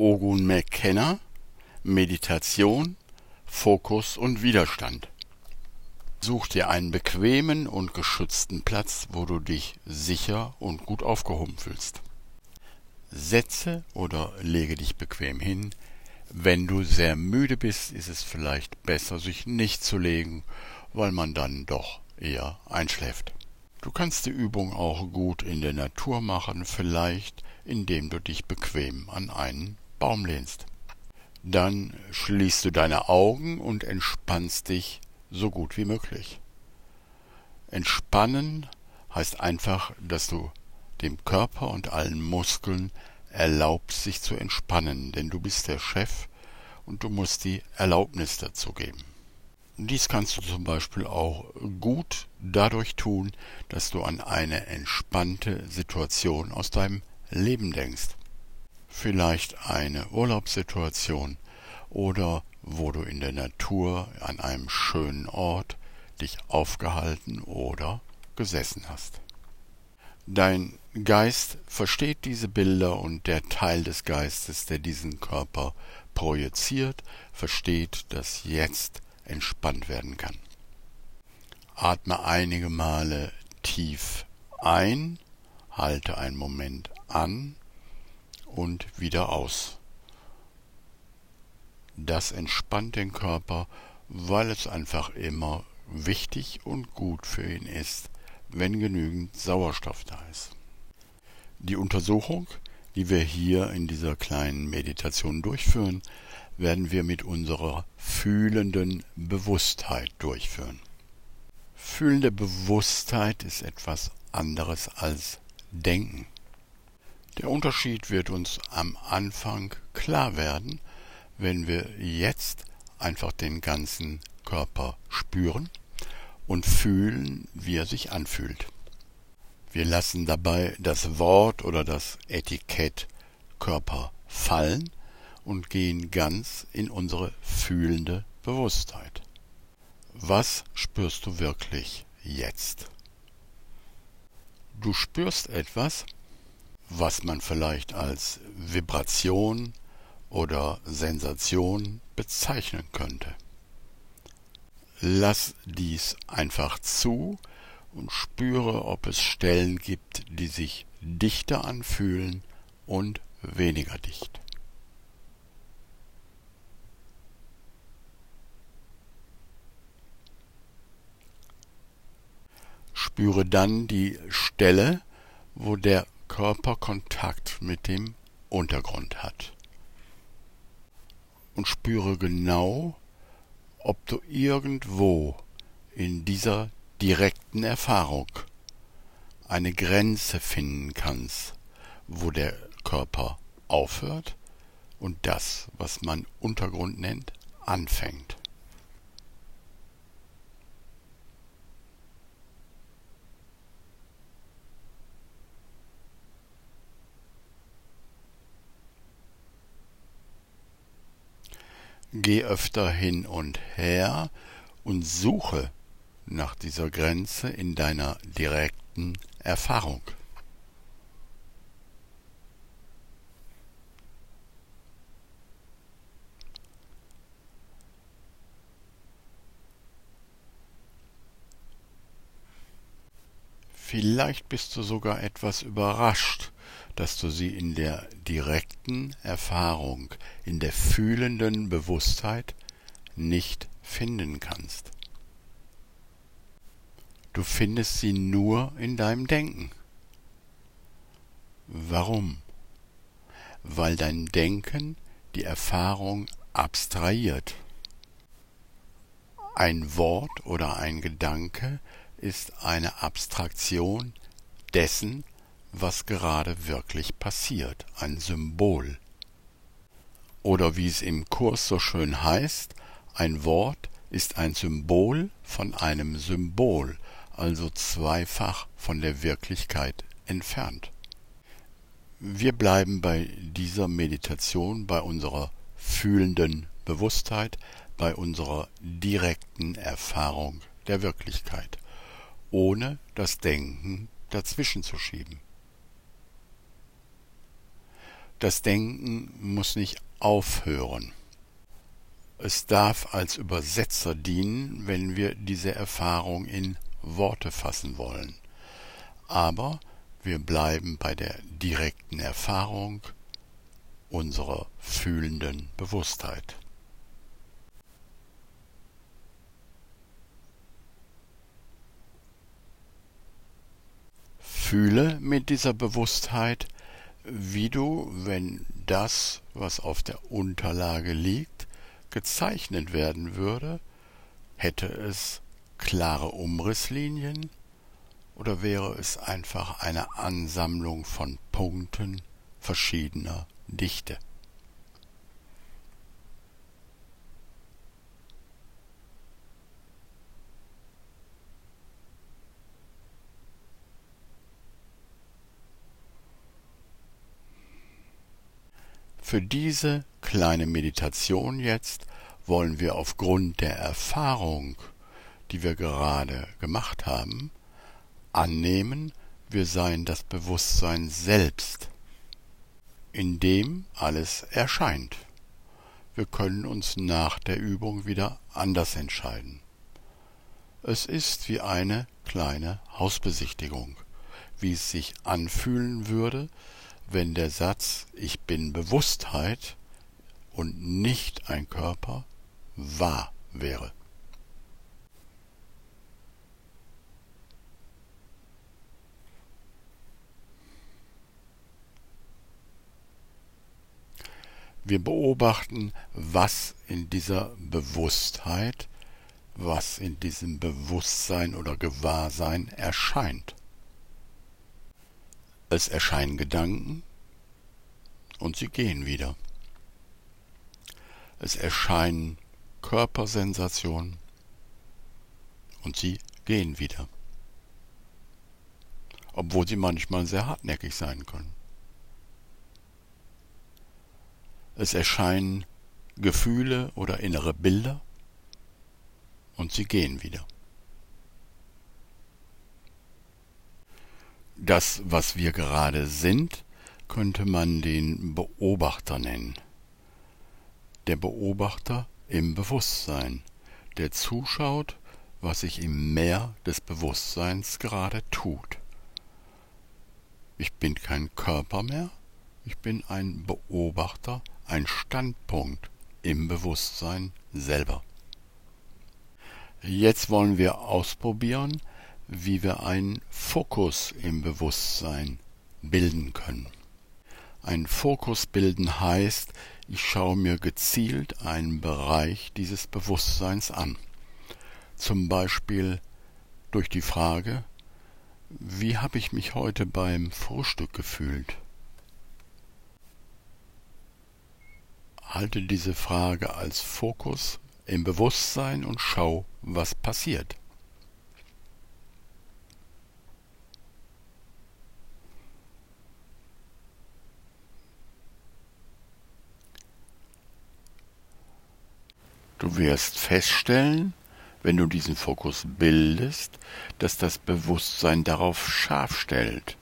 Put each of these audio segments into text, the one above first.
Ogun McKenna Meditation, Fokus und Widerstand. Such dir einen bequemen und geschützten Platz, wo du dich sicher und gut aufgehoben fühlst. Setze oder lege dich bequem hin. Wenn du sehr müde bist, ist es vielleicht besser, sich nicht zu legen, weil man dann doch eher einschläft. Du kannst die Übung auch gut in der Natur machen, vielleicht indem du dich bequem an einen Baum lehnst. Dann schließt du deine Augen und entspannst dich so gut wie möglich. Entspannen heißt einfach, dass du dem Körper und allen Muskeln erlaubst, sich zu entspannen, denn du bist der Chef und du musst die Erlaubnis dazu geben. Dies kannst du zum Beispiel auch gut dadurch tun, dass du an eine entspannte Situation aus deinem Leben denkst. Vielleicht eine Urlaubssituation oder wo du in der Natur an einem schönen Ort dich aufgehalten oder gesessen hast. Dein Geist versteht diese Bilder und der Teil des Geistes, der diesen Körper projiziert, versteht, dass jetzt entspannt werden kann. Atme einige Male tief ein, halte einen Moment an und wieder aus. Das entspannt den Körper, weil es einfach immer wichtig und gut für ihn ist, wenn genügend Sauerstoff da ist. Die Untersuchung, die wir hier in dieser kleinen Meditation durchführen, werden wir mit unserer fühlenden Bewusstheit durchführen. Fühlende Bewusstheit ist etwas anderes als Denken. Der Unterschied wird uns am Anfang klar werden, wenn wir jetzt einfach den ganzen Körper spüren und fühlen, wie er sich anfühlt. Wir lassen dabei das Wort oder das Etikett Körper fallen und gehen ganz in unsere fühlende Bewusstheit. Was spürst du wirklich jetzt? Du spürst etwas, was man vielleicht als Vibration oder Sensation bezeichnen könnte. Lass dies einfach zu und spüre, ob es Stellen gibt, die sich dichter anfühlen und weniger dicht. Spüre dann die Stelle, wo der Körper Kontakt mit dem Untergrund hat. Und spüre genau, ob du irgendwo in dieser direkten Erfahrung eine Grenze finden kannst, wo der Körper aufhört und das, was man Untergrund nennt, anfängt. Geh öfter hin und her und suche nach dieser Grenze in deiner direkten Erfahrung. Vielleicht bist du sogar etwas überrascht, dass du sie in der direkten Erfahrung, in der fühlenden Bewusstheit nicht finden kannst. Du findest sie nur in deinem Denken. Warum? Weil dein Denken die Erfahrung abstrahiert. Ein Wort oder ein Gedanke ist eine Abstraktion dessen, was gerade wirklich passiert, ein Symbol. Oder wie es im Kurs so schön heißt, ein Wort ist ein Symbol von einem Symbol, also zweifach von der Wirklichkeit entfernt. Wir bleiben bei dieser Meditation bei unserer fühlenden Bewusstheit, bei unserer direkten Erfahrung der Wirklichkeit, ohne das Denken dazwischen zu schieben. Das Denken muss nicht aufhören. Es darf als Übersetzer dienen, wenn wir diese Erfahrung in Worte fassen wollen. Aber wir bleiben bei der direkten Erfahrung unserer fühlenden Bewusstheit. Fühle mit dieser Bewusstheit, wie du, wenn das, was auf der Unterlage liegt, gezeichnet werden würde, hätte es klare Umrisslinien oder wäre es einfach eine Ansammlung von Punkten verschiedener Dichte? Für diese kleine Meditation jetzt wollen wir aufgrund der Erfahrung, die wir gerade gemacht haben, annehmen, wir seien das Bewusstsein selbst, in dem alles erscheint. Wir können uns nach der Übung wieder anders entscheiden. Es ist wie eine kleine Hausbesichtigung, wie es sich anfühlen würde, wenn der Satz Ich bin Bewusstheit und nicht ein Körper wahr wäre. Wir beobachten, was in dieser Bewusstheit, was in diesem Bewusstsein oder Gewahrsein erscheint. Es erscheinen Gedanken und sie gehen wieder. Es erscheinen Körpersensationen und sie gehen wieder. Obwohl sie manchmal sehr hartnäckig sein können. Es erscheinen Gefühle oder innere Bilder und sie gehen wieder. Das, was wir gerade sind, könnte man den Beobachter nennen. Der Beobachter im Bewusstsein, der zuschaut, was sich im Meer des Bewusstseins gerade tut. Ich bin kein Körper mehr, ich bin ein Beobachter, ein Standpunkt im Bewusstsein selber. Jetzt wollen wir ausprobieren, wie wir einen Fokus im Bewusstsein bilden können. Ein Fokus bilden heißt, ich schaue mir gezielt einen Bereich dieses Bewusstseins an. Zum Beispiel durch die Frage, wie habe ich mich heute beim Frühstück gefühlt? Halte diese Frage als Fokus im Bewusstsein und schau, was passiert. Du wirst feststellen, wenn du diesen Fokus bildest, dass das Bewusstsein darauf scharf stellt,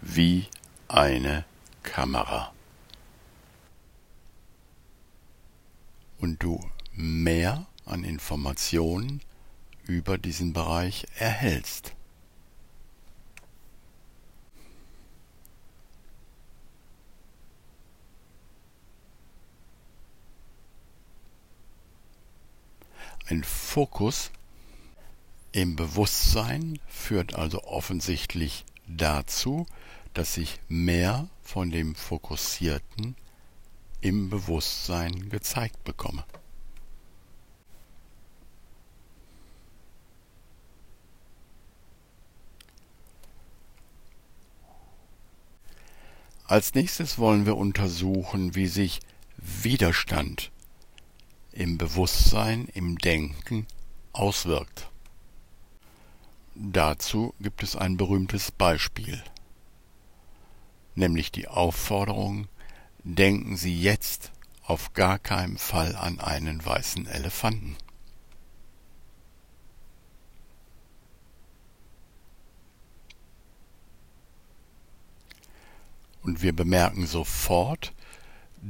wie eine Kamera. Und du mehr an Informationen über diesen Bereich erhältst. Ein Fokus im Bewusstsein führt also offensichtlich dazu, dass ich mehr von dem Fokussierten im Bewusstsein gezeigt bekomme. Als nächstes wollen wir untersuchen, wie sich Widerstand im Bewusstsein, im Denken auswirkt. Dazu gibt es ein berühmtes Beispiel, nämlich die Aufforderung, denken Sie jetzt auf gar keinen Fall an einen weißen Elefanten. Und wir bemerken sofort,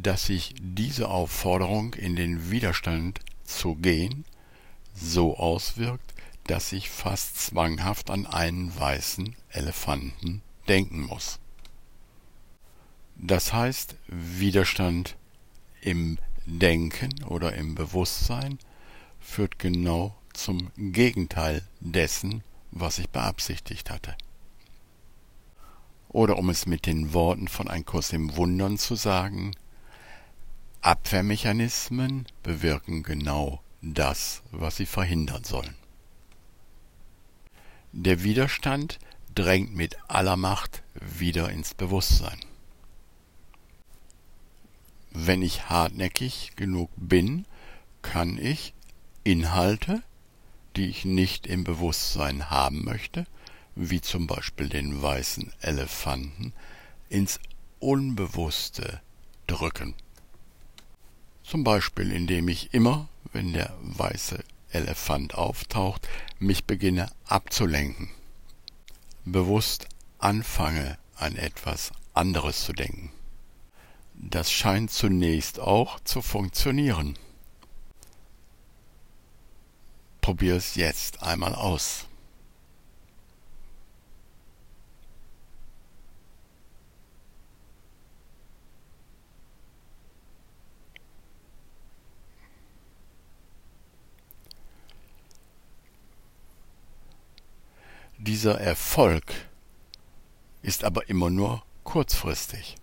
dass sich diese Aufforderung in den Widerstand zu gehen so auswirkt, dass ich fast zwanghaft an einen weißen Elefanten denken muss. Das heißt, Widerstand im Denken oder im Bewusstsein führt genau zum Gegenteil dessen, was ich beabsichtigt hatte. Oder um es mit den Worten von Ein Kurs im Wundern zu sagen, Abwehrmechanismen bewirken genau das, was sie verhindern sollen. Der Widerstand drängt mit aller Macht wieder ins Bewusstsein. Wenn ich hartnäckig genug bin, kann ich Inhalte, die ich nicht im Bewusstsein haben möchte, wie zum Beispiel den weißen Elefanten, ins Unbewusste drücken. Zum Beispiel indem ich immer, wenn der weiße Elefant auftaucht, mich beginne abzulenken, bewusst anfange an etwas anderes zu denken. Das scheint zunächst auch zu funktionieren. Probier es jetzt einmal aus. Dieser Erfolg ist aber immer nur kurzfristig.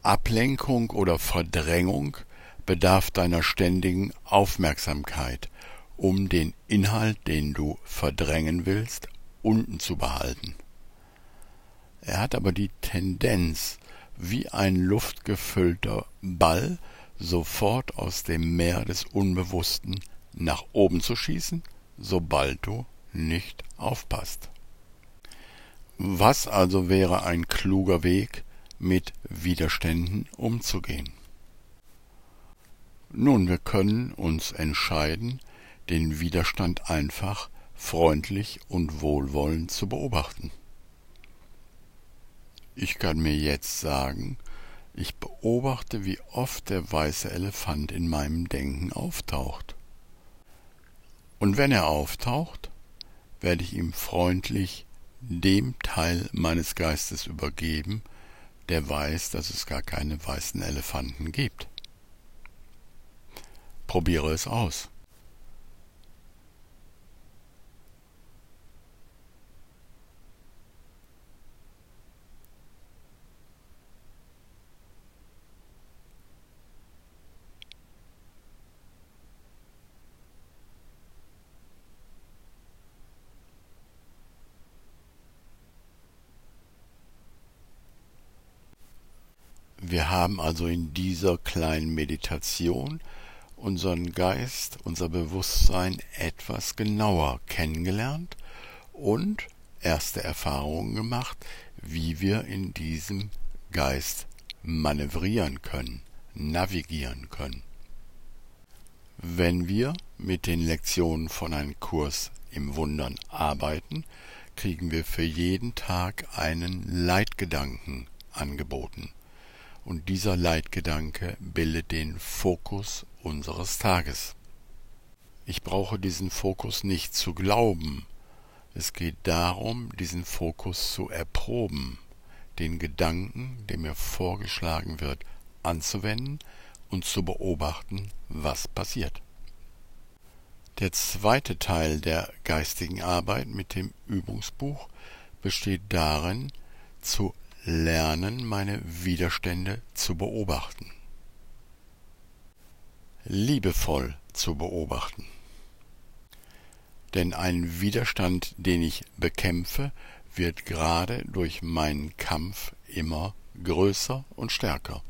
Ablenkung oder Verdrängung bedarf deiner ständigen Aufmerksamkeit, um den Inhalt, den du verdrängen willst, unten zu behalten. Er hat aber die Tendenz, wie ein luftgefüllter Ball sofort aus dem Meer des Unbewussten nach oben zu schießen, sobald du nicht aufpasst. Was also wäre ein kluger Weg, mit Widerständen umzugehen? Nun, wir können uns entscheiden, den Widerstand einfach freundlich und wohlwollend zu beobachten. Ich kann mir jetzt sagen, ich beobachte, wie oft der weiße Elefant in meinem Denken auftaucht. Und wenn er auftaucht, werde ich ihm freundlich dem Teil meines Geistes übergeben, der weiß, dass es gar keine weißen Elefanten gibt. Probiere es aus. Wir haben also in dieser kleinen Meditation unseren Geist, unser Bewusstsein etwas genauer kennengelernt und erste Erfahrungen gemacht, wie wir in diesem Geist manövrieren können, navigieren können. Wenn wir mit den Lektionen von einem Kurs im Wundern arbeiten, kriegen wir für jeden Tag einen Leitgedanken angeboten und dieser Leitgedanke bildet den Fokus unseres Tages. Ich brauche diesen Fokus nicht zu glauben, es geht darum, diesen Fokus zu erproben, den Gedanken, der mir vorgeschlagen wird, anzuwenden und zu beobachten, was passiert. Der zweite Teil der geistigen Arbeit mit dem Übungsbuch besteht darin, zu lernen, meine Widerstände zu beobachten. Liebevoll zu beobachten. Denn ein Widerstand, den ich bekämpfe, wird gerade durch meinen Kampf immer größer und stärker.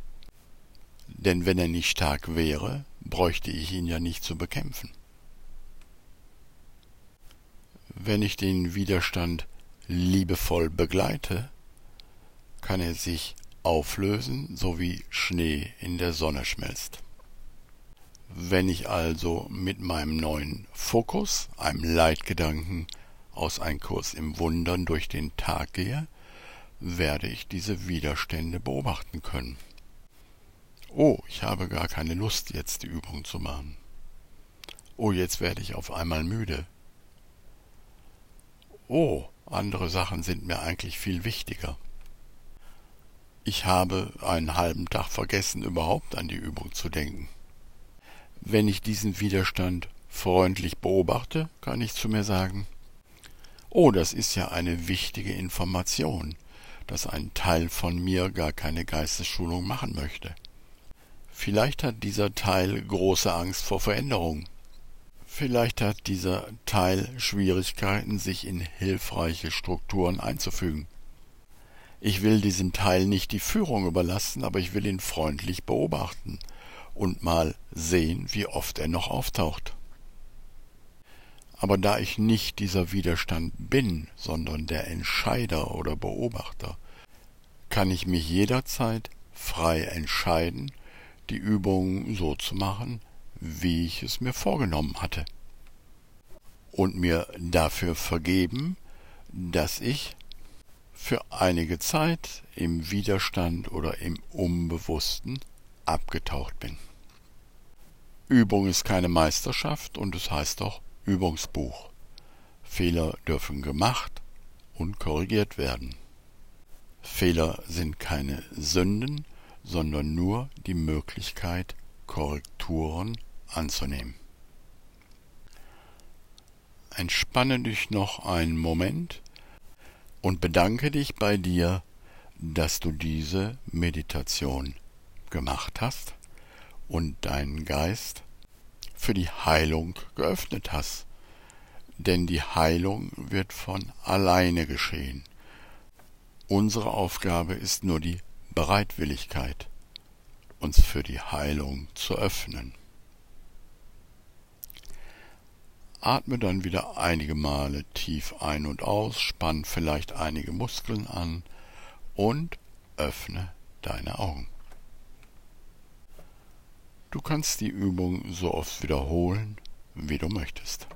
Denn wenn er nicht stark wäre, bräuchte ich ihn ja nicht zu bekämpfen. Wenn ich den Widerstand liebevoll begleite, kann er sich auflösen, so wie Schnee in der Sonne schmilzt. Wenn ich also mit meinem neuen Fokus, einem Leitgedanken aus Ein Kurs im Wundern durch den Tag gehe, werde ich diese Widerstände beobachten können. Oh, ich habe gar keine Lust, jetzt die Übung zu machen. Oh, jetzt werde ich auf einmal müde. Oh, andere Sachen sind mir eigentlich viel wichtiger. Ich habe einen halben Tag vergessen, überhaupt an die Übung zu denken. Wenn ich diesen Widerstand freundlich beobachte, kann ich zu mir sagen, oh, das ist ja eine wichtige Information, dass ein Teil von mir gar keine Geistesschulung machen möchte. Vielleicht hat dieser Teil große Angst vor Veränderung. Vielleicht hat dieser Teil Schwierigkeiten, sich in hilfreiche Strukturen einzufügen. Ich will diesem Teil nicht die Führung überlassen, aber ich will ihn freundlich beobachten und mal sehen, wie oft er noch auftaucht. Aber da ich nicht dieser Widerstand bin, sondern der Entscheider oder Beobachter, kann ich mich jederzeit frei entscheiden, die Übung so zu machen, wie ich es mir vorgenommen hatte. Und mir dafür vergeben, dass ich für einige Zeit im Widerstand oder im Unbewussten abgetaucht bin. Übung ist keine Meisterschaft und es heißt auch Übungsbuch. Fehler dürfen gemacht und korrigiert werden. Fehler sind keine Sünden, sondern nur die Möglichkeit, Korrekturen anzunehmen. Entspanne dich noch einen Moment und bedanke dich bei dir, dass du diese Meditation gemacht hast und deinen Geist für die Heilung geöffnet hast. Denn die Heilung wird von alleine geschehen. Unsere Aufgabe ist nur die Bereitwilligkeit, uns für die Heilung zu öffnen. Atme dann wieder einige Male tief ein und aus, spann vielleicht einige Muskeln an und öffne deine Augen. Du kannst die Übung so oft wiederholen, wie du möchtest.